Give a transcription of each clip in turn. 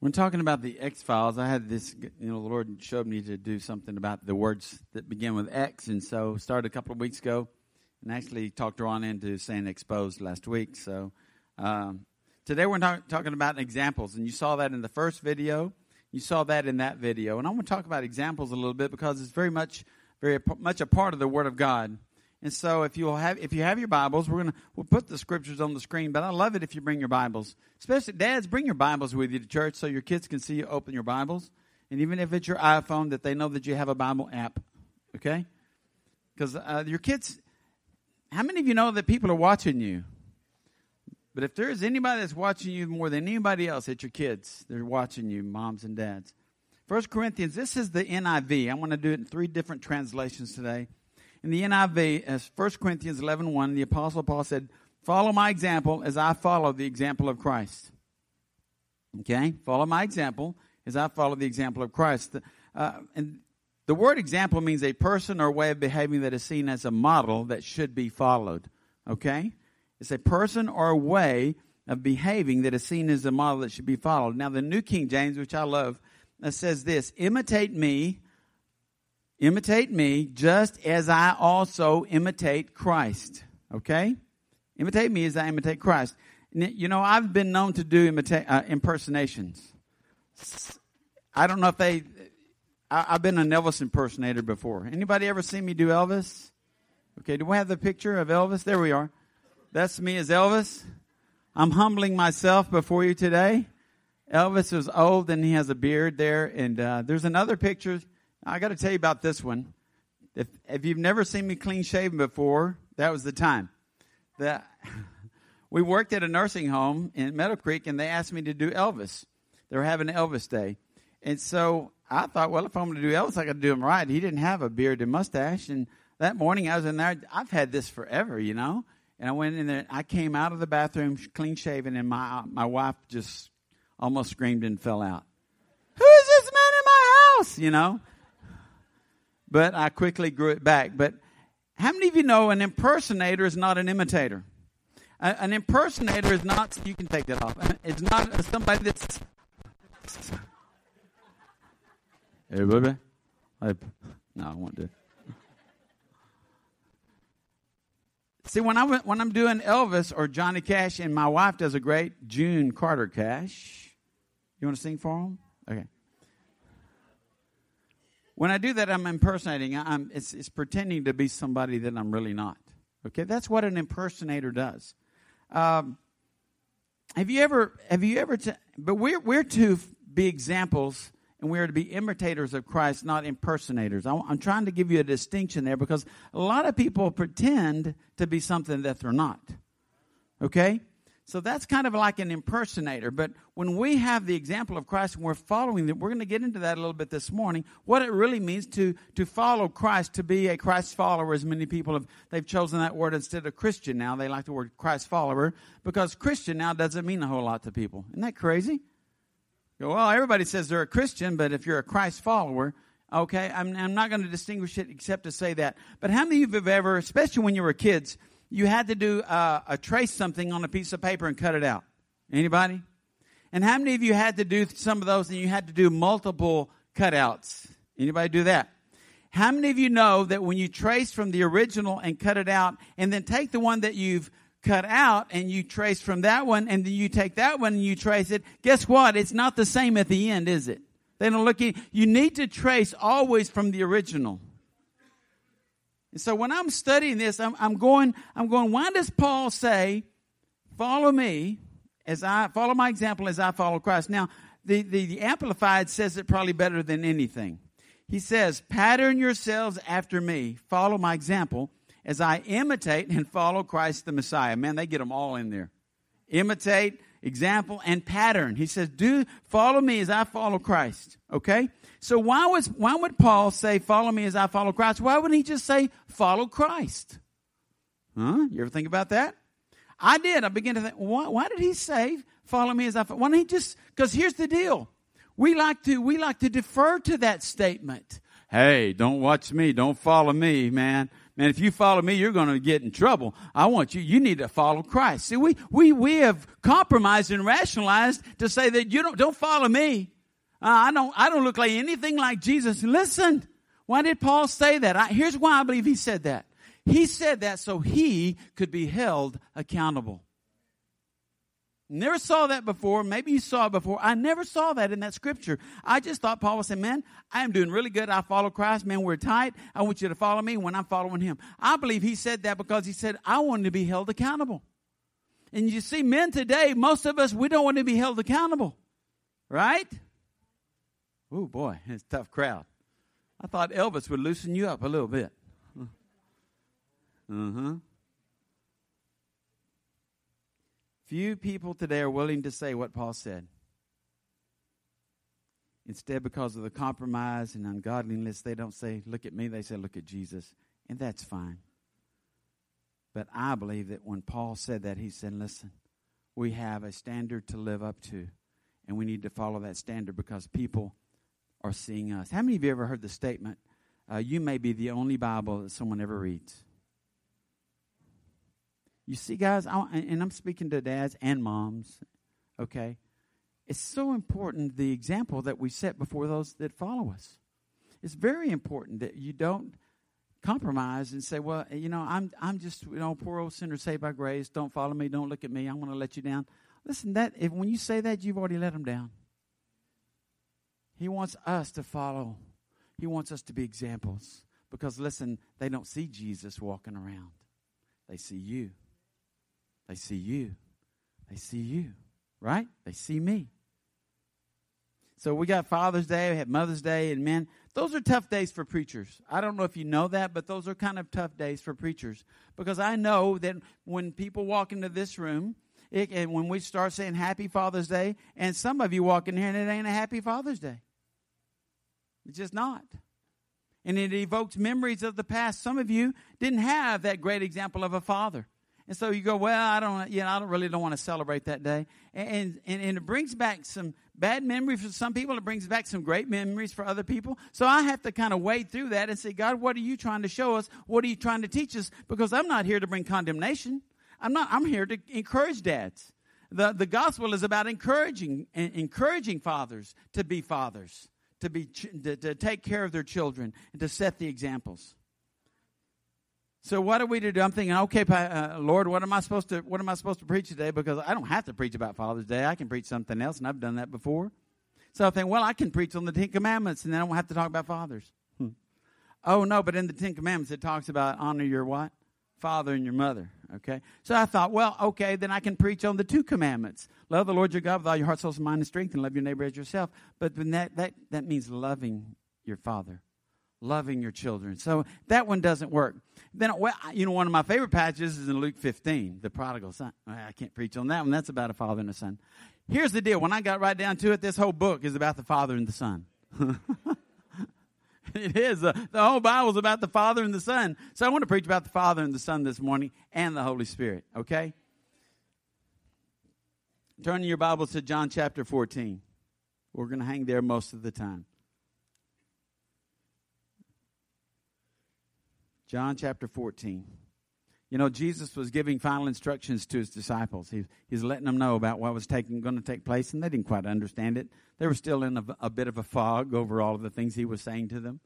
When talking about the X Files, I had this, you know, the Lord showed me to do something about the words that begin with X, and so started a couple of weeks ago, and actually talked Ron into saying exposed last week. So um, today we're talk, talking about examples, and you saw that in the first video, you saw that in that video, and I want to talk about examples a little bit because it's very much, very much a part of the Word of God. And so if you have if you have your Bibles, we're gonna we'll put the scriptures on the screen. But I love it if you bring your Bibles, especially dads. Bring your Bibles with you to church so your kids can see you open your Bibles, and even if it's your iPhone, that they know that you have a Bible app. Okay, because uh, your kids. How many of you know that people are watching you? But if there is anybody that's watching you more than anybody else, it's your kids. They're watching you, moms and dads. First Corinthians. This is the NIV. I want to do it in three different translations today. In the NIV, as 1 Corinthians 11 1, the Apostle Paul said, Follow my example as I follow the example of Christ. Okay? Follow my example as I follow the example of Christ. Uh, and the word example means a person or way of behaving that is seen as a model that should be followed. Okay? It's a person or a way of behaving that is seen as a model that should be followed. Now, the New King James, which I love, uh, says this Imitate me Imitate me just as I also imitate Christ. Okay? Imitate me as I imitate Christ. You know, I've been known to do imita- uh, impersonations. I don't know if they. I, have been an Elvis impersonator before. Anybody ever seen me do Elvis? Okay, do we have the picture of Elvis? There we are. That's me as Elvis. I'm humbling myself before you today. Elvis is old and he has a beard there. And uh, there's another picture I got to tell you about this one. If, if you've never seen me clean shaven before, that was the time. That we worked at a nursing home in Meadow Creek, and they asked me to do Elvis. They were having Elvis Day, and so I thought, well, if I'm going to do Elvis, I got to do him right. He didn't have a beard and mustache, and that morning I was in there. I've had this forever, you know. And I went in there. I came out of the bathroom clean shaven, and my my wife just almost screamed and fell out. Who is this man in my house? You know but I quickly grew it back. But how many of you know an impersonator is not an imitator? an impersonator is not, you can take that off. Uh, it's not somebody that's. Baby. I, no, I won't do it. See, when, I, when I'm doing Elvis or Johnny Cash, and my wife does a great June Carter Cash. You want to sing for him? Okay. When I do that, I'm impersonating. I'm, it's, it's pretending to be somebody that I'm really not. Okay, that's what an impersonator does. Um, have you ever? Have you ever? T- but we're we're to be examples, and we are to be imitators of Christ, not impersonators. I'm, I'm trying to give you a distinction there because a lot of people pretend to be something that they're not. Okay, so that's kind of like an impersonator. But when we have the example of Christ and we're following it, we're going to get into that a little bit this morning. What it really means to, to follow Christ, to be a Christ follower, as many people have, they've chosen that word instead of Christian now. They like the word Christ follower because Christian now doesn't mean a whole lot to people. Isn't that crazy? Go, Well, everybody says they're a Christian, but if you're a Christ follower, okay, I'm, I'm not going to distinguish it except to say that. But how many of you have ever, especially when you were kids, you had to do uh, a trace something on a piece of paper and cut it out. Anybody? And how many of you had to do some of those and you had to do multiple cutouts? Anybody do that? How many of you know that when you trace from the original and cut it out and then take the one that you've cut out and you trace from that one and then you take that one and you trace it, guess what? It's not the same at the end, is it? They don't look you need to trace always from the original. And so when I'm studying this, I'm, I'm going, I'm going, why does Paul say, follow me as I follow my example as I follow Christ? Now, the, the, the Amplified says it probably better than anything. He says, pattern yourselves after me, follow my example as I imitate and follow Christ the Messiah. Man, they get them all in there. Imitate, example, and pattern. He says, do follow me as I follow Christ. Okay? So why was why would Paul say, "Follow me as I follow Christ"? Why wouldn't he just say, "Follow Christ"? Huh? You ever think about that? I did. I began to think, why, why did he say, "Follow me as I"? Follow? Why don't he just? Because here's the deal: we like to we like to defer to that statement. Hey, don't watch me. Don't follow me, man. Man, if you follow me, you're going to get in trouble. I want you, you need to follow Christ. See, we, we, we have compromised and rationalized to say that you don't, don't follow me. Uh, I don't, I don't look like anything like Jesus. Listen, why did Paul say that? I, here's why I believe he said that. He said that so he could be held accountable. Never saw that before. Maybe you saw it before. I never saw that in that scripture. I just thought Paul was saying, man, I am doing really good. I follow Christ. Man, we're tight. I want you to follow me when I'm following him. I believe he said that because he said, I want to be held accountable. And you see, men today, most of us, we don't want to be held accountable. Right? Oh boy, it's a tough crowd. I thought Elvis would loosen you up a little bit. Uh huh. Few people today are willing to say what Paul said. Instead, because of the compromise and ungodliness, they don't say, Look at me. They say, Look at Jesus. And that's fine. But I believe that when Paul said that, he said, Listen, we have a standard to live up to, and we need to follow that standard because people are seeing us. How many of you ever heard the statement, uh, You may be the only Bible that someone ever reads? You see, guys, I, and I'm speaking to dads and moms, okay? It's so important the example that we set before those that follow us. It's very important that you don't compromise and say, well, you know, I'm, I'm just, you know, poor old sinner saved by grace. Don't follow me. Don't look at me. I'm going to let you down. Listen, that if when you say that, you've already let them down. He wants us to follow. He wants us to be examples. Because listen, they don't see Jesus walking around. They see you. They see you. They see you, right? They see me. So we got Father's Day, we have Mother's Day, and men, those are tough days for preachers. I don't know if you know that, but those are kind of tough days for preachers because I know that when people walk into this room, it, and when we start saying Happy Father's Day, and some of you walk in here and it ain't a Happy Father's Day. It's just not. And it evokes memories of the past. Some of you didn't have that great example of a father. And so you go, well, I don't, you know, I don't really don't want to celebrate that day. And, and, and it brings back some bad memories for some people. It brings back some great memories for other people. So I have to kind of wade through that and say, God, what are you trying to show us? What are you trying to teach us? Because I'm not here to bring condemnation. I'm not, I'm here to encourage dads. The, the gospel is about encouraging, encouraging fathers to be fathers, to be, to, to take care of their children and to set the examples. So what are we to do? I'm thinking, okay, uh, Lord, what am I supposed to what am I supposed to preach today? Because I don't have to preach about Father's Day. I can preach something else, and I've done that before. So I think, well, I can preach on the Ten Commandments, and then I won't have to talk about fathers. Hmm. Oh no, but in the Ten Commandments it talks about honor your what father and your mother. Okay, so I thought, well, okay, then I can preach on the two commandments: love the Lord your God with all your heart, soul, mind, and strength, and love your neighbor as yourself. But then that that that means loving your father loving your children. So that one doesn't work. Then, well, you know, one of my favorite passages is in Luke 15, the prodigal son. I can't preach on that one. That's about a father and a son. Here's the deal. When I got right down to it, this whole book is about the father and the son. it is. Uh, the whole Bible is about the father and the son. So I want to preach about the father and the son this morning and the Holy Spirit, okay? Turn your Bibles to John chapter 14. We're going to hang there most of the time. John chapter 14. You know, Jesus was giving final instructions to his disciples. He, he's letting them know about what was taking, going to take place, and they didn't quite understand it. They were still in a, a bit of a fog over all of the things he was saying to them.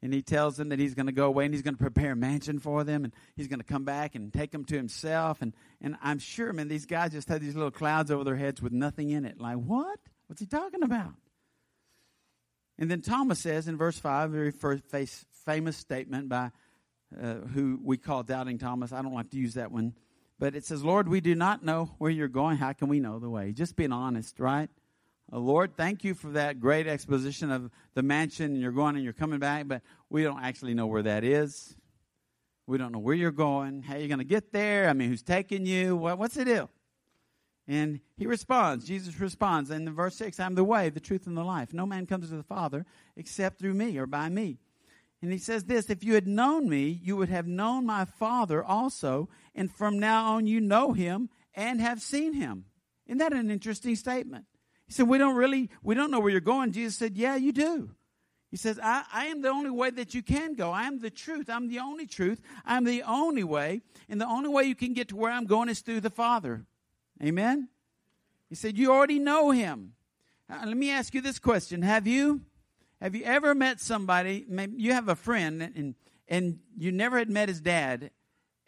And he tells them that he's going to go away and he's going to prepare a mansion for them, and he's going to come back and take them to himself. And, and I'm sure, man, these guys just had these little clouds over their heads with nothing in it. Like, what? What's he talking about? And then Thomas says in verse 5, very first famous statement by uh, who we call Doubting Thomas. I don't like to use that one. But it says, Lord, we do not know where you're going. How can we know the way? Just being honest, right? Uh, Lord, thank you for that great exposition of the mansion and you're going and you're coming back, but we don't actually know where that is. We don't know where you're going, how you're going to get there. I mean, who's taking you? What, what's the deal? And he responds, Jesus responds in verse 6 I'm the way, the truth, and the life. No man comes to the Father except through me or by me. And he says this If you had known me, you would have known my Father also, and from now on you know him and have seen him. Isn't that an interesting statement? He said, We don't really, we don't know where you're going. Jesus said, Yeah, you do. He says, I, I am the only way that you can go. I am the truth. I'm the only truth. I'm the only way. And the only way you can get to where I'm going is through the Father. Amen? He said, You already know him. Uh, let me ask you this question. Have you have you ever met somebody, you have a friend and and you never had met his dad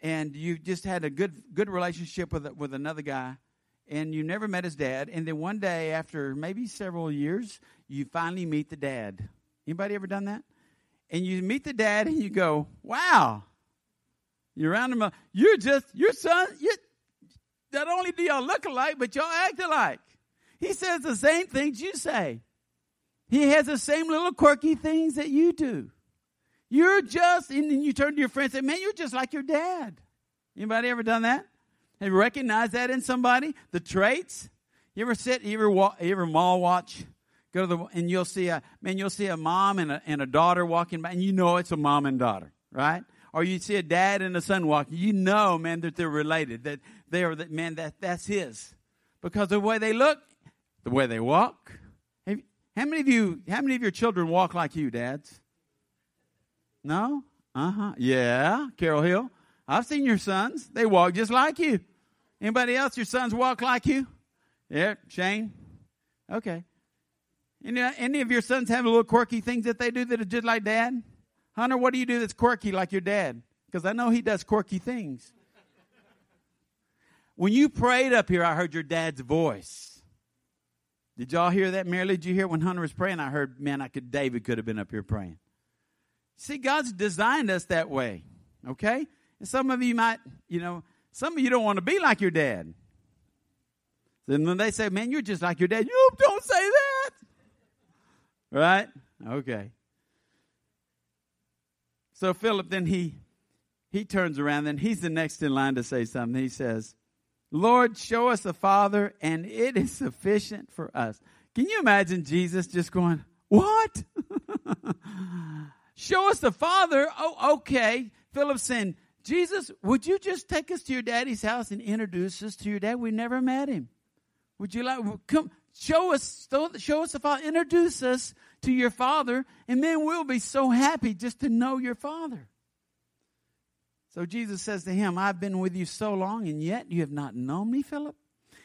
and you just had a good good relationship with with another guy and you never met his dad and then one day after maybe several years you finally meet the dad Anybody ever done that? And you meet the dad and you go, wow. You're around him. You're just, your son, you not only do y'all look alike, but y'all act alike. He says the same things you say. He has the same little quirky things that you do. You're just, and then you turn to your friend and say, man, you're just like your dad. Anybody ever done that? Have you recognized that in somebody? The traits? You ever sit, you ever, walk, you ever mall watch? Go to the and you'll see a man. You'll see a mom and a, and a daughter walking by, and you know it's a mom and daughter, right? Or you see a dad and a son walking. You know, man, that they're related. That they are that man. That that's his, because the way they look, the way they walk. How many of you? How many of your children walk like you, dads? No. Uh huh. Yeah, Carol Hill. I've seen your sons. They walk just like you. Anybody else? Your sons walk like you? Yeah, Shane. Okay. Any, any of your sons have a little quirky things that they do that are just like dad? Hunter, what do you do that's quirky like your dad? Because I know he does quirky things. When you prayed up here, I heard your dad's voice. Did y'all hear that? Mary, did you hear when Hunter was praying? I heard, man, I could David could have been up here praying. See, God's designed us that way. Okay? And some of you might, you know, some of you don't want to be like your dad. Then when they say, man, you're just like your dad, you don't say that. Right? Okay. So Philip then he he turns around, then he's the next in line to say something. He says, Lord, show us the Father, and it is sufficient for us. Can you imagine Jesus just going, What? show us the Father? Oh, okay. Philip saying, Jesus, would you just take us to your daddy's house and introduce us to your dad? We never met him. Would you like come show us show us the Father, introduce us to your Father, and then we'll be so happy just to know your Father. So Jesus says to him, I've been with you so long, and yet you have not known me, Philip.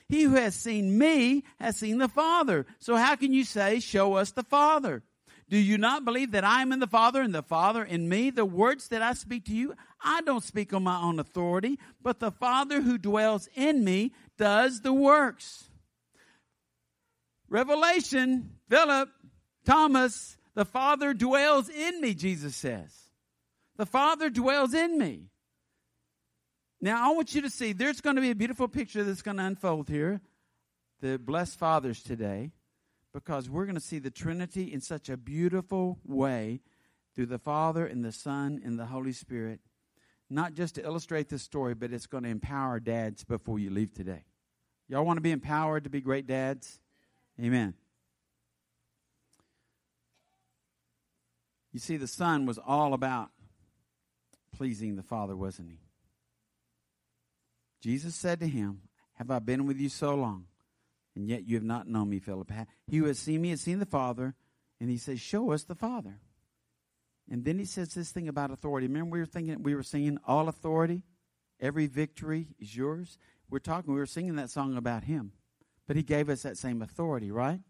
He who has seen me has seen the Father. So how can you say, Show us the Father? Do you not believe that I am in the Father and the Father in me? The words that I speak to you, I don't speak on my own authority, but the Father who dwells in me does the works. Revelation, Philip, Thomas, the Father dwells in me, Jesus says. The Father dwells in me. Now, I want you to see there's going to be a beautiful picture that's going to unfold here. The blessed fathers today, because we're going to see the Trinity in such a beautiful way through the Father and the Son and the Holy Spirit. Not just to illustrate this story, but it's going to empower dads before you leave today. Y'all want to be empowered to be great dads? Amen. You see, the Son was all about pleasing the Father, wasn't he? Jesus said to him, Have I been with you so long, and yet you have not known me, Philip? He who has seen me has seen the Father, and he says, Show us the Father. And then he says this thing about authority. Remember, we were thinking, we were singing, All authority, every victory is yours. We're talking, we were singing that song about him. But he gave us that same authority, right?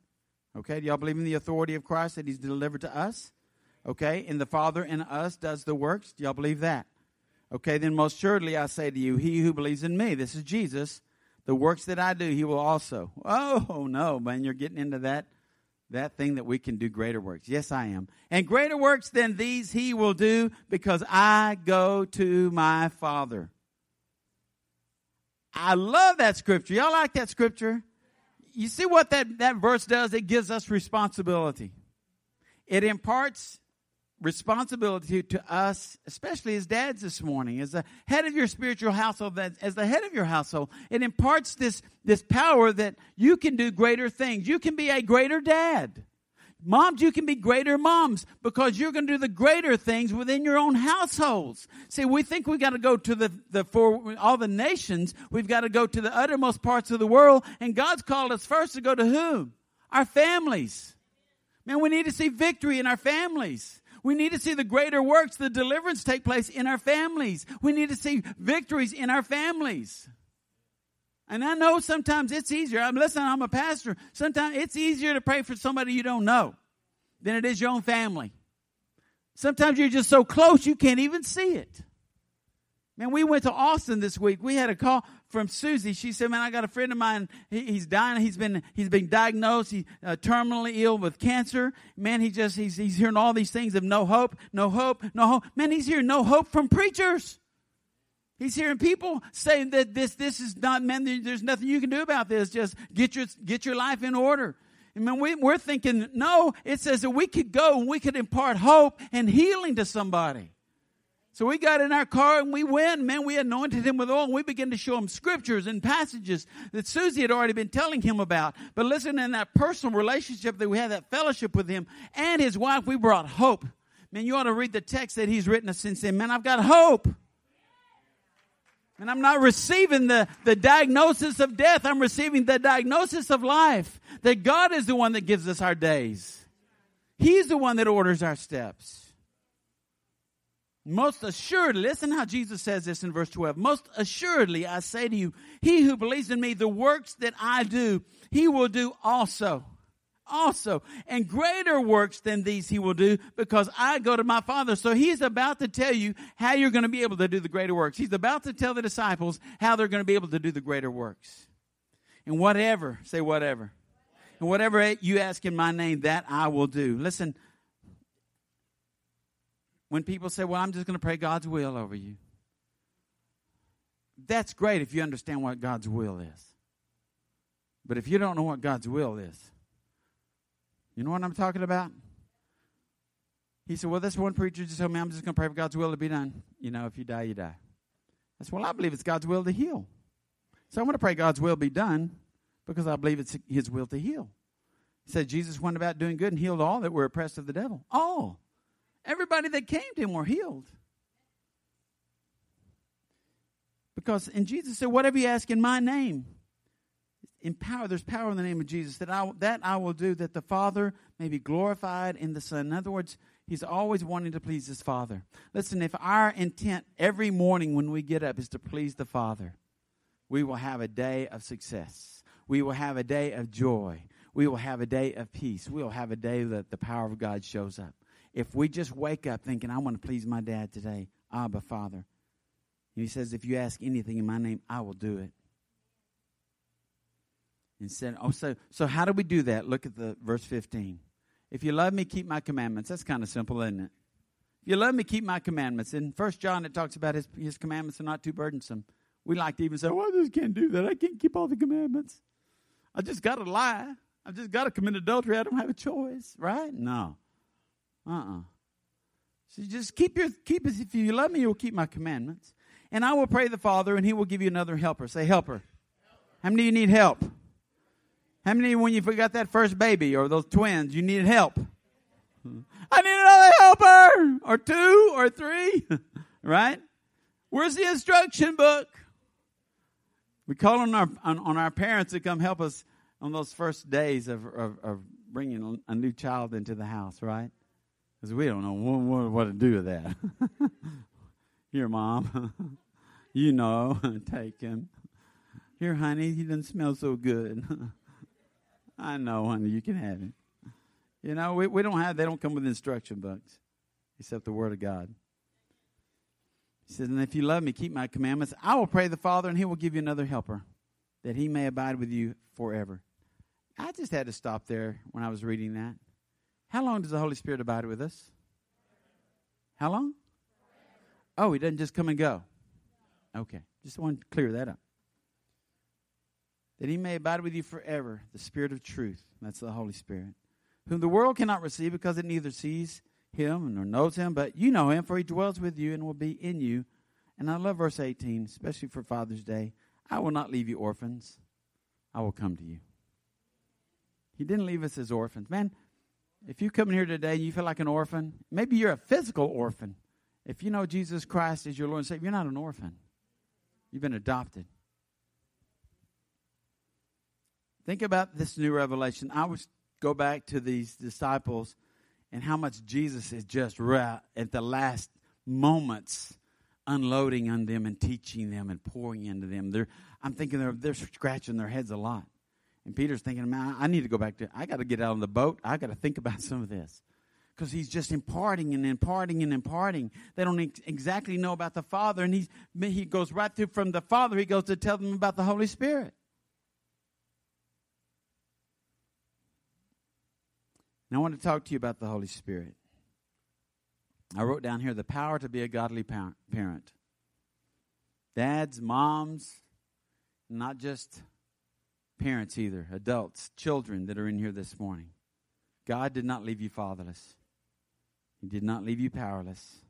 Okay, do y'all believe in the authority of Christ that he's delivered to us? Okay, and the Father in us does the works. Do y'all believe that? Okay, then most surely I say to you, he who believes in me, this is Jesus, the works that I do, he will also. Oh no, man, you're getting into that that thing that we can do greater works. Yes, I am. And greater works than these he will do because I go to my Father. I love that scripture. Y'all like that scripture? you see what that, that verse does? It gives us responsibility. It imparts responsibility to us, especially as dads this morning, as the head of your spiritual household, as the head of your household. It imparts this, this power that you can do greater things. You can be a greater dad. Moms, you can be greater moms because you're going to do the greater things within your own households. See, we think we got to go to the, the for all the nations. We've got to go to the uttermost parts of the world. And God's called us first to go to whom? Our families. Man, we need to see victory in our families. We need to see the greater works, the deliverance take place in our families. We need to see victories in our families. And I know sometimes it's easier. I'm listen, I'm a pastor. Sometimes it's easier to pray for somebody you don't know than it is your own family. Sometimes you're just so close you can't even see it. Man, we went to Austin this week. We had a call from Susie. She said, "Man, I got a friend of mine. He, he's dying. He's been he's been diagnosed. He's uh, terminally ill with cancer. Man, he just he's he's hearing all these things of no hope, no hope, no hope. Man, he's hearing no hope from preachers. He's hearing people saying that this this is not man. There's nothing you can do about this. Just get your get your life in order." I mean, we, we're thinking, no, it says that we could go and we could impart hope and healing to somebody. So we got in our car and we went. Man, we anointed him with oil and we began to show him scriptures and passages that Susie had already been telling him about. But listen, in that personal relationship that we had, that fellowship with him and his wife, we brought hope. Man, you ought to read the text that he's written us since then. Man, I've got hope. And I'm not receiving the, the diagnosis of death. I'm receiving the diagnosis of life. That God is the one that gives us our days. He's the one that orders our steps. Most assuredly, listen how Jesus says this in verse 12. Most assuredly, I say to you, he who believes in me, the works that I do, he will do also. Also. And greater works than these he will do because I go to my Father. So he's about to tell you how you're going to be able to do the greater works. He's about to tell the disciples how they're going to be able to do the greater works. And whatever, say whatever. And whatever you ask in my name, that I will do. Listen, when people say, Well, I'm just going to pray God's will over you. That's great if you understand what God's will is. But if you don't know what God's will is, you know what I'm talking about? He said, Well, this one preacher just told me I'm just going to pray for God's will to be done. You know, if you die, you die. I said, Well, I believe it's God's will to heal. So I'm going to pray God's will be done because I believe it's His will to heal. He said, Jesus went about doing good and healed all that were oppressed of the devil. All. Everybody that came to him were healed. Because, and Jesus said, whatever you ask in my name, in power, there's power in the name of Jesus, that I, that I will do, that the Father may be glorified in the Son. In other words, he's always wanting to please his Father. Listen, if our intent every morning when we get up is to please the Father, we will have a day of success. We will have a day of joy. We will have a day of peace. We will have a day that the power of God shows up if we just wake up thinking, I want to please my dad today, Abba, Father. And he says, if you ask anything in my name, I will do it. And said, oh, so, so how do we do that? Look at the verse 15. If you love me, keep my commandments. That's kind of simple, isn't it? If you love me, keep my commandments. In First John, it talks about his, his commandments are not too burdensome. We like to even say, well, I just can't do that. I can't keep all the commandments. I just got to lie. I just got to commit adultery. I don't have a choice, right? No. Uh-uh. So just keep your keep if you love me, you will keep my commandments. And I will pray the Father, and he will give you another helper. Say helper. How many of you need help? How many when you forgot that first baby or those twins, you needed help? I need another helper or two or three. right? Where's the instruction book? We call on our on, on, our parents to come help us on those first days of, of, of bringing a new child into the house, right? Because we don't know what, what, to do with that. Here, Mom. you know, take him. Here, honey, he doesn't smell so good. I know, honey, you can have him. You know, we, we don't have, they don't come with instruction books except the Word of God. He says, And if you love me, keep my commandments. I will pray the Father, and he will give you another helper, that he may abide with you forever. I just had to stop there when I was reading that. How long does the Holy Spirit abide with us? How long? Oh, he doesn't just come and go. Okay. Just want to clear that up. That he may abide with you forever, the Spirit of truth. That's the Holy Spirit. Whom the world cannot receive because it neither sees him nor knows him, but you know him, for he dwells with you and will be in you. And I love verse 18, especially for Father's Day. I will not leave you orphans, I will come to you. He didn't leave us as orphans. Man, if you come in here today and you feel like an orphan, maybe you're a physical orphan. If you know Jesus Christ as your Lord and Savior, you're not an orphan. You've been adopted. Think about this new revelation. I was go back to these disciples and how much Jesus is just right at the last moments unloading on them and teaching them and pouring into them. They're, I'm thinking they're, they're scratching their heads a lot. And Peter's thinking, man, I need to go back to, I got to get out on the boat. I got to think about some of this. Because he's just imparting and imparting and imparting. They don't ex- exactly know about the Father. And he's, he goes right through from the Father, he goes to tell them about the Holy Spirit. Now, I want to talk to you about the Holy Spirit. I wrote down here the power to be a godly parent. Dads, moms, not just parents either, adults, children that are in here this morning. God did not leave you fatherless, He did not leave you powerless.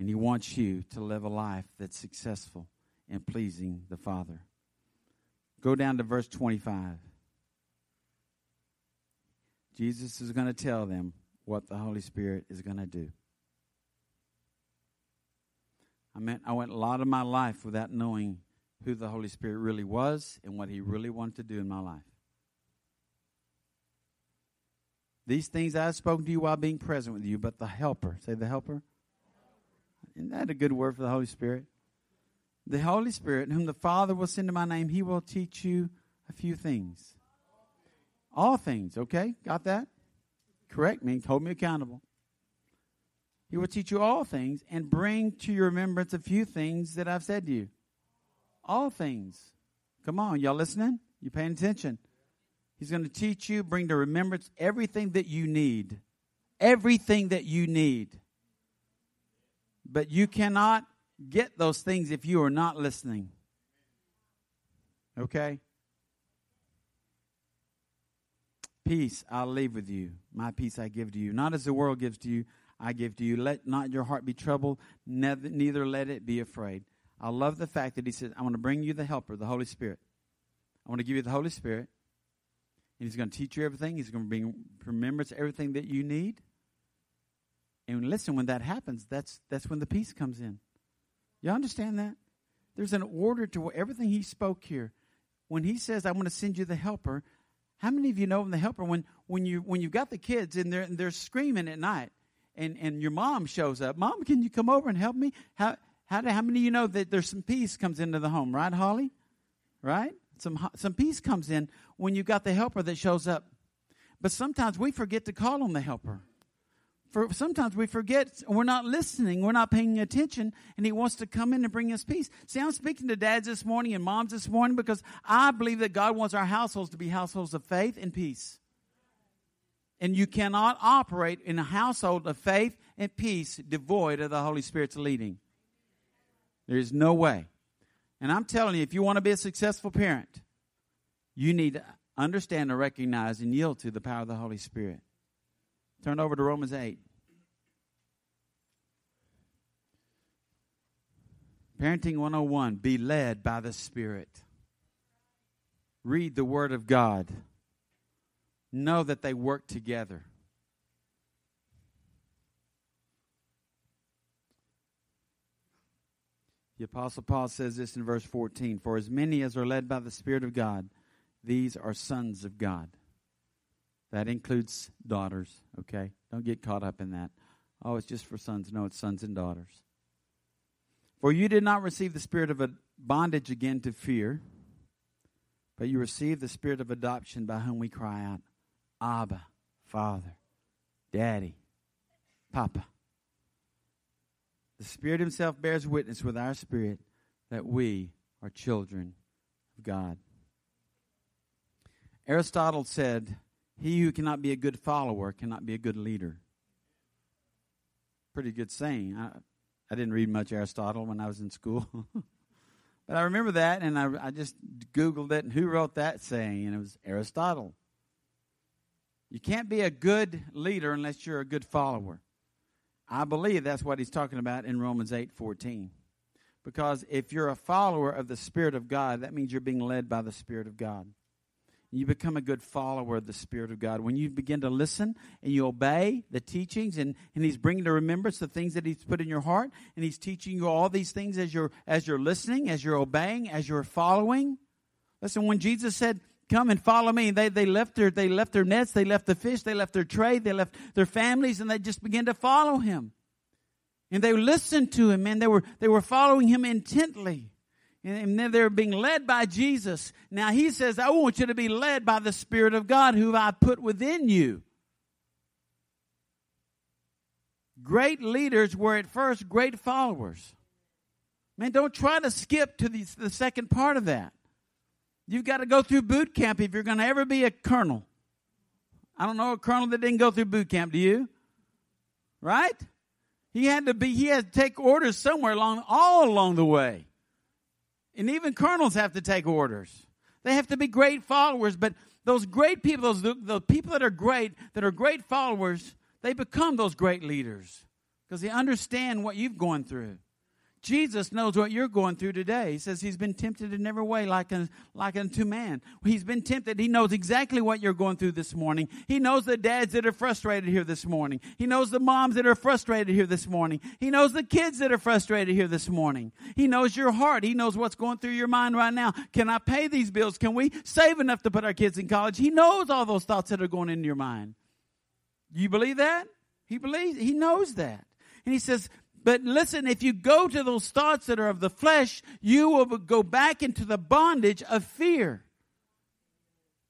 And He wants you to live a life that's successful and pleasing the Father. Go down to verse 25. Jesus is going to tell them what the Holy Spirit is going to do. I mean, I went a lot of my life without knowing who the Holy Spirit really was and what He really wanted to do in my life. These things I have spoken to you while being present with you, but the Helper, say the Helper. Isn't that a good word for the Holy Spirit? The Holy Spirit, whom the Father will send in my name, He will teach you a few things. All things, okay? Got that? Correct me, hold me accountable. He will teach you all things and bring to your remembrance a few things that I've said to you. All things. Come on, y'all listening? You paying attention? He's going to teach you, bring to remembrance everything that you need. Everything that you need. But you cannot get those things if you are not listening. Okay? Peace I'll leave with you. My peace I give to you. Not as the world gives to you, I give to you. Let not your heart be troubled, neither, neither let it be afraid. I love the fact that he says, I want to bring you the helper, the Holy Spirit. I want to give you the Holy Spirit. And he's going to teach you everything. He's going to bring remembrance everything that you need. And listen, when that happens, that's that's when the peace comes in. You understand that? There's an order to everything he spoke here. When he says, "I want to send you the helper," how many of you know the helper when when you when you've got the kids and they're and they're screaming at night, and and your mom shows up, "Mom, can you come over and help me?" How how, how many of you know that there's some peace comes into the home, right, Holly? Right? Some, some peace comes in when you got the helper that shows up. But sometimes we forget to call on the helper. For sometimes we forget, we're not listening, we're not paying attention, and he wants to come in and bring us peace. See, I'm speaking to dads this morning and moms this morning because I believe that God wants our households to be households of faith and peace. And you cannot operate in a household of faith and peace devoid of the Holy Spirit's leading. There is no way. And I'm telling you, if you want to be a successful parent, you need to understand and recognize and yield to the power of the Holy Spirit. Turn over to Romans 8. Parenting 101 Be led by the Spirit. Read the Word of God. Know that they work together. The Apostle Paul says this in verse 14 For as many as are led by the Spirit of God, these are sons of God. That includes daughters, okay? Don't get caught up in that. Oh, it's just for sons. No, it's sons and daughters. For you did not receive the spirit of a bondage again to fear, but you received the spirit of adoption by whom we cry out, Abba, Father, Daddy, Papa. The Spirit Himself bears witness with our spirit that we are children of God. Aristotle said, He who cannot be a good follower cannot be a good leader. Pretty good saying. I, I didn't read much Aristotle when I was in school. but I remember that, and I, I just Googled it, and who wrote that saying? And it was Aristotle. You can't be a good leader unless you're a good follower. I believe that's what he's talking about in Romans 8 14. Because if you're a follower of the Spirit of God, that means you're being led by the Spirit of God. You become a good follower of the Spirit of God. When you begin to listen and you obey the teachings, and, and He's bringing to remembrance the things that He's put in your heart, and He's teaching you all these things as you're, as you're listening, as you're obeying, as you're following. Listen, when Jesus said, come and follow me. They, they left their, they left their nets, they left the fish, they left their trade, they left their families, and they just began to follow him. And they listened to him, and they were, they were following him intently. And then they're being led by Jesus. Now he says, I want you to be led by the Spirit of God who I put within you. Great leaders were at first great followers. Man, don't try to skip to the, the second part of that. You've got to go through boot camp if you're going to ever be a colonel. I don't know a colonel that didn't go through boot camp, do you? Right? He had to be, he had to take orders somewhere along, all along the way. And even colonels have to take orders. They have to be great followers, but those great people, those the people that are great, that are great followers, they become those great leaders because they understand what you've gone through. Jesus knows what you're going through today. He says he's been tempted in every way like, a, like unto man. He's been tempted. He knows exactly what you're going through this morning. He knows the dads that are frustrated here this morning. He knows the moms that are frustrated here this morning. He knows the kids that are frustrated here this morning. He knows your heart. He knows what's going through your mind right now. Can I pay these bills? Can we save enough to put our kids in college? He knows all those thoughts that are going into your mind. You believe that? He believes, he knows that. And he says, but listen, if you go to those thoughts that are of the flesh, you will go back into the bondage of fear.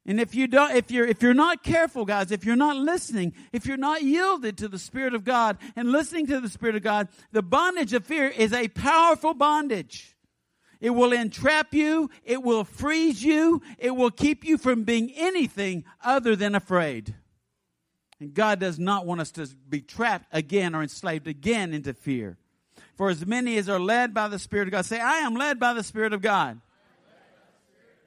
And if you don't, if you're, if you're not careful, guys, if you're not listening, if you're not yielded to the Spirit of God and listening to the Spirit of God, the bondage of fear is a powerful bondage. It will entrap you. It will freeze you. It will keep you from being anything other than afraid. And God does not want us to be trapped again or enslaved again into fear. For as many as are led by the Spirit of God, say, I am led by the Spirit of God.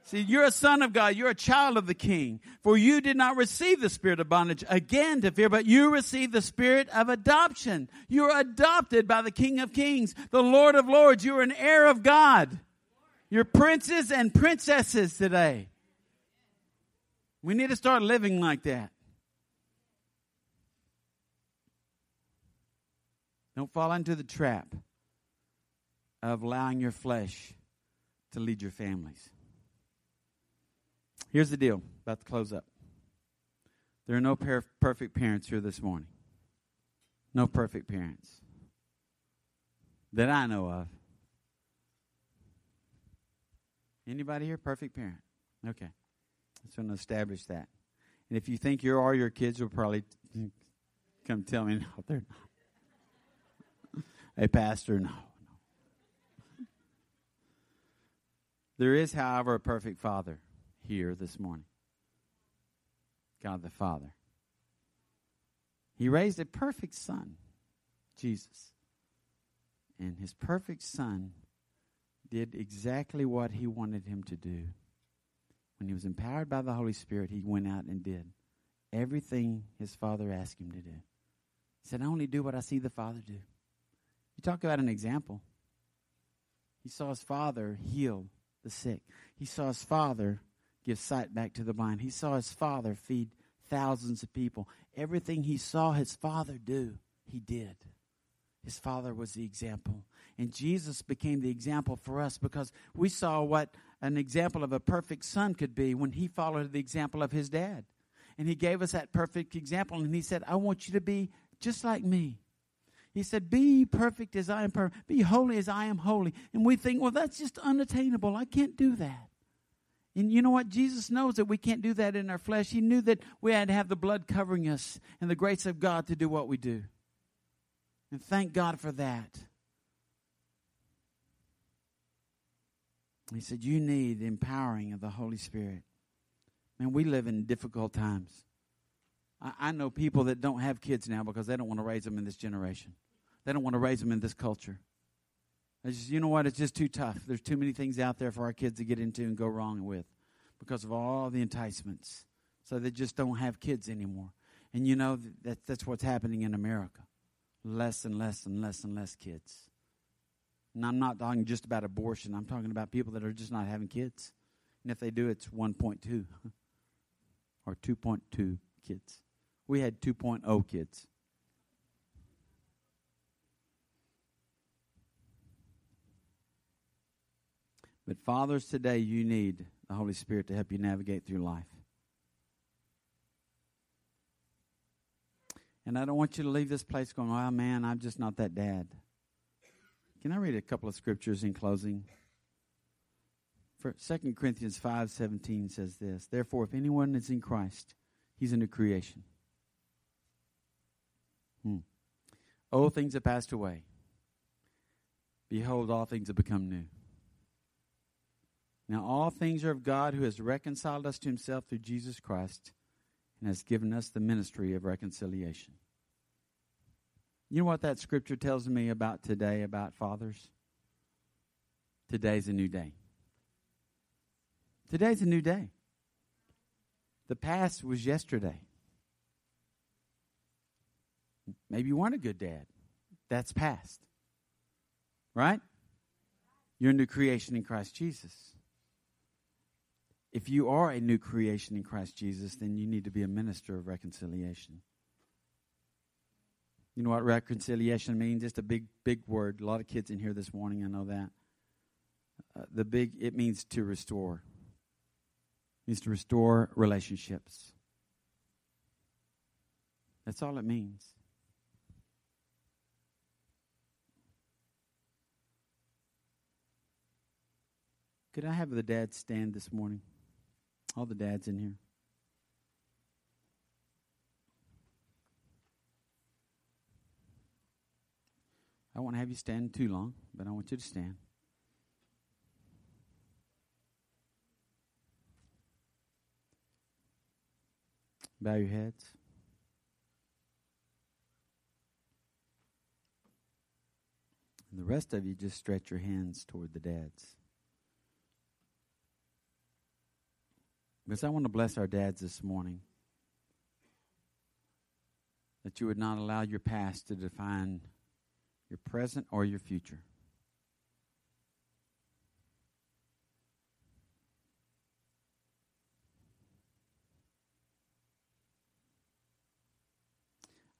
See, you're a son of God. You're a child of the King. For you did not receive the spirit of bondage again to fear, but you received the spirit of adoption. You're adopted by the King of Kings, the Lord of Lords. You're an heir of God. You're princes and princesses today. We need to start living like that. Don't fall into the trap of allowing your flesh to lead your families. Here's the deal, about to close up. There are no per- perfect parents here this morning. No perfect parents that I know of. Anybody here perfect parent? Okay. I just want to establish that. And if you think you are, or your kids will probably come tell me, no, they're not. A pastor, no. There is, however, a perfect father here this morning God the Father. He raised a perfect son, Jesus. And his perfect son did exactly what he wanted him to do. When he was empowered by the Holy Spirit, he went out and did everything his father asked him to do. He said, I only do what I see the Father do. You talk about an example. He saw his father heal the sick. He saw his father give sight back to the blind. He saw his father feed thousands of people. Everything he saw his father do, he did. His father was the example. And Jesus became the example for us because we saw what an example of a perfect son could be when he followed the example of his dad. And he gave us that perfect example. And he said, I want you to be just like me. He said, Be perfect as I am perfect. Be holy as I am holy. And we think, well, that's just unattainable. I can't do that. And you know what? Jesus knows that we can't do that in our flesh. He knew that we had to have the blood covering us and the grace of God to do what we do. And thank God for that. He said, You need the empowering of the Holy Spirit. Man, we live in difficult times. I, I know people that don't have kids now because they don't want to raise them in this generation. They don't want to raise them in this culture. Just, you know what? It's just too tough. There's too many things out there for our kids to get into and go wrong with because of all the enticements. So they just don't have kids anymore. And you know that that's what's happening in America. Less and less and less and less kids. And I'm not talking just about abortion. I'm talking about people that are just not having kids. And if they do, it's 1.2 or 2.2 kids. We had 2.0 kids. But fathers today, you need the Holy Spirit to help you navigate through life. And I don't want you to leave this place going, oh man, I'm just not that dad. Can I read a couple of scriptures in closing? For 2 Corinthians 5:17 says this, Therefore if anyone is in Christ, he's a new creation. Hmm. Old things have passed away. Behold, all things have become new. Now all things are of God who has reconciled us to himself through Jesus Christ and has given us the ministry of reconciliation. You know what that scripture tells me about today, about fathers? Today's a new day. Today's a new day. The past was yesterday. Maybe you weren't a good dad. That's past. Right? You're a new creation in Christ Jesus. If you are a new creation in Christ Jesus, then you need to be a minister of reconciliation. You know what reconciliation means? Just a big, big word. A lot of kids in here this morning, I know that. Uh, the big, it means to restore It means to restore relationships. That's all it means. Could I have the dads stand this morning? All the dads in here. I won't have you stand too long, but I want you to stand. Bow your heads. And the rest of you just stretch your hands toward the dads. Because I want to bless our dads this morning. That you would not allow your past to define your present or your future.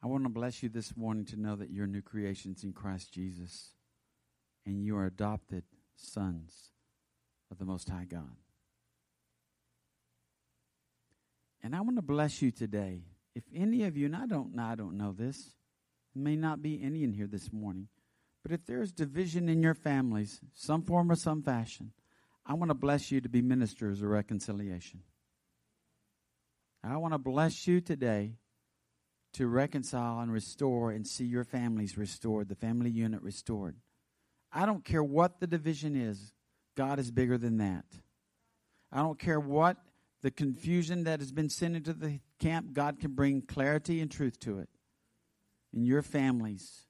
I want to bless you this morning to know that you're new creations in Christ Jesus and you are adopted sons of the Most High God. And I want to bless you today. If any of you, and I don't, I don't know this, may not be any in here this morning, but if there is division in your families, some form or some fashion, I want to bless you to be ministers of reconciliation. I want to bless you today to reconcile and restore and see your families restored, the family unit restored. I don't care what the division is, God is bigger than that. I don't care what the confusion that has been sent into the camp, God can bring clarity and truth to it in your families.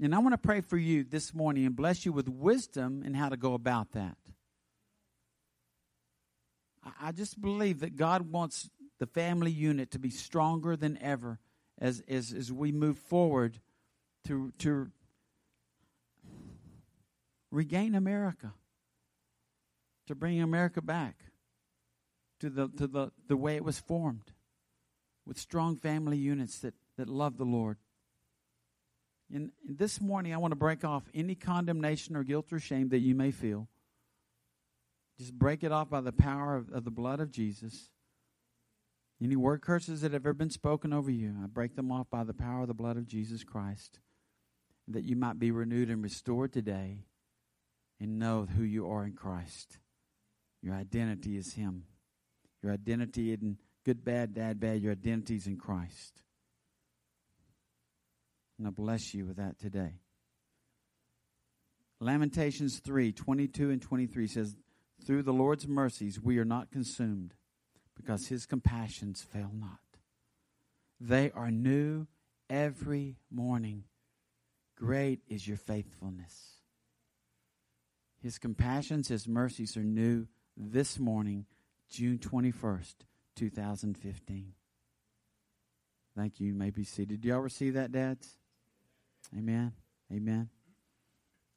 And I want to pray for you this morning and bless you with wisdom in how to go about that. I just believe that God wants the family unit to be stronger than ever as, as, as we move forward to, to regain America, to bring America back to, the, to the, the way it was formed with strong family units that, that love the Lord. And this morning, I want to break off any condemnation or guilt or shame that you may feel. Just break it off by the power of, of the blood of Jesus. Any word curses that have ever been spoken over you, I break them off by the power of the blood of Jesus Christ, that you might be renewed and restored today and know who you are in Christ. Your identity is Him. Your identity in good, bad, dad, bad, your identity is in Christ. And I bless you with that today. Lamentations 3 22 and 23 says, Through the Lord's mercies we are not consumed because his compassions fail not. They are new every morning. Great is your faithfulness. His compassions, his mercies are new this morning, June 21st, 2015. Thank you. You may be seated. Do y'all receive that, dads? Amen. Amen.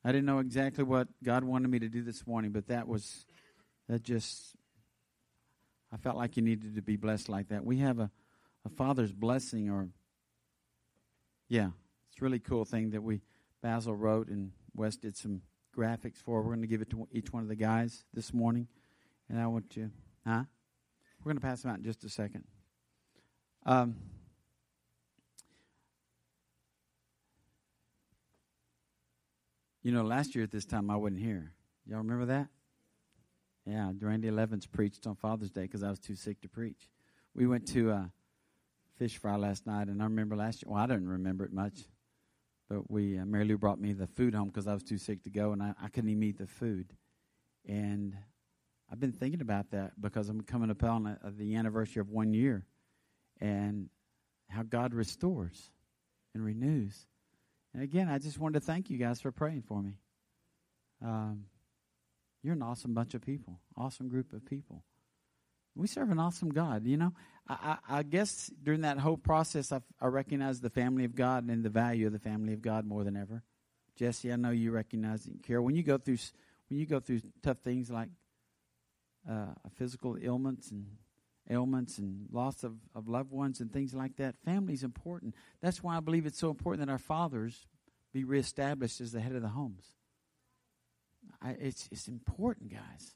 I didn't know exactly what God wanted me to do this morning, but that was, that just I felt like you needed to be blessed like that. We have a, a father's blessing, or yeah, it's really cool thing that we Basil wrote and Wes did some graphics for. We're going to give it to each one of the guys this morning, And I want you, huh? We're going to pass them out in just a second. Um, you know, last year at this time I wasn't here. Y'all remember that? Yeah, Randy Levins preached on Father's Day because I was too sick to preach. We went to uh, fish fry last night, and I remember last year. Well, I didn't remember it much, but we uh, Mary Lou brought me the food home because I was too sick to go, and I, I couldn't even eat the food. And I've been thinking about that because I'm coming up on a, the anniversary of one year, and how God restores and renews. And again, I just wanted to thank you guys for praying for me. Um, you're an awesome bunch of people, awesome group of people. We serve an awesome God. You know, I, I, I guess during that whole process, I've, I recognize the family of God and the value of the family of God more than ever. Jesse, I know you recognize it. Carol, when you go through when you go through tough things like uh, physical ailments and ailments and loss of, of loved ones and things like that, family is important. That's why I believe it's so important that our fathers be reestablished as the head of the homes. I, it's, it's important, guys.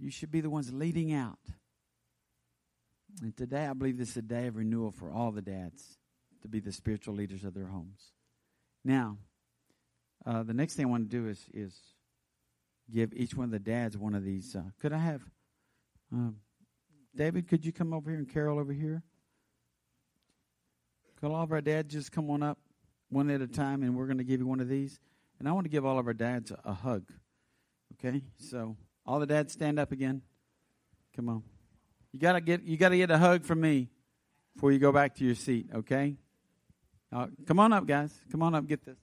You should be the ones leading out. And today, I believe this is a day of renewal for all the dads to be the spiritual leaders of their homes. Now, uh, the next thing I want to do is is give each one of the dads one of these. Uh, could I have um, David? Could you come over here and Carol over here? Could all of our dads just come on up one at a time, and we're going to give you one of these. And I want to give all of our dads a, a hug. Okay, so all the dads stand up again. Come on, you gotta get you gotta get a hug from me before you go back to your seat. Okay, uh, come on up, guys. Come on up, get this.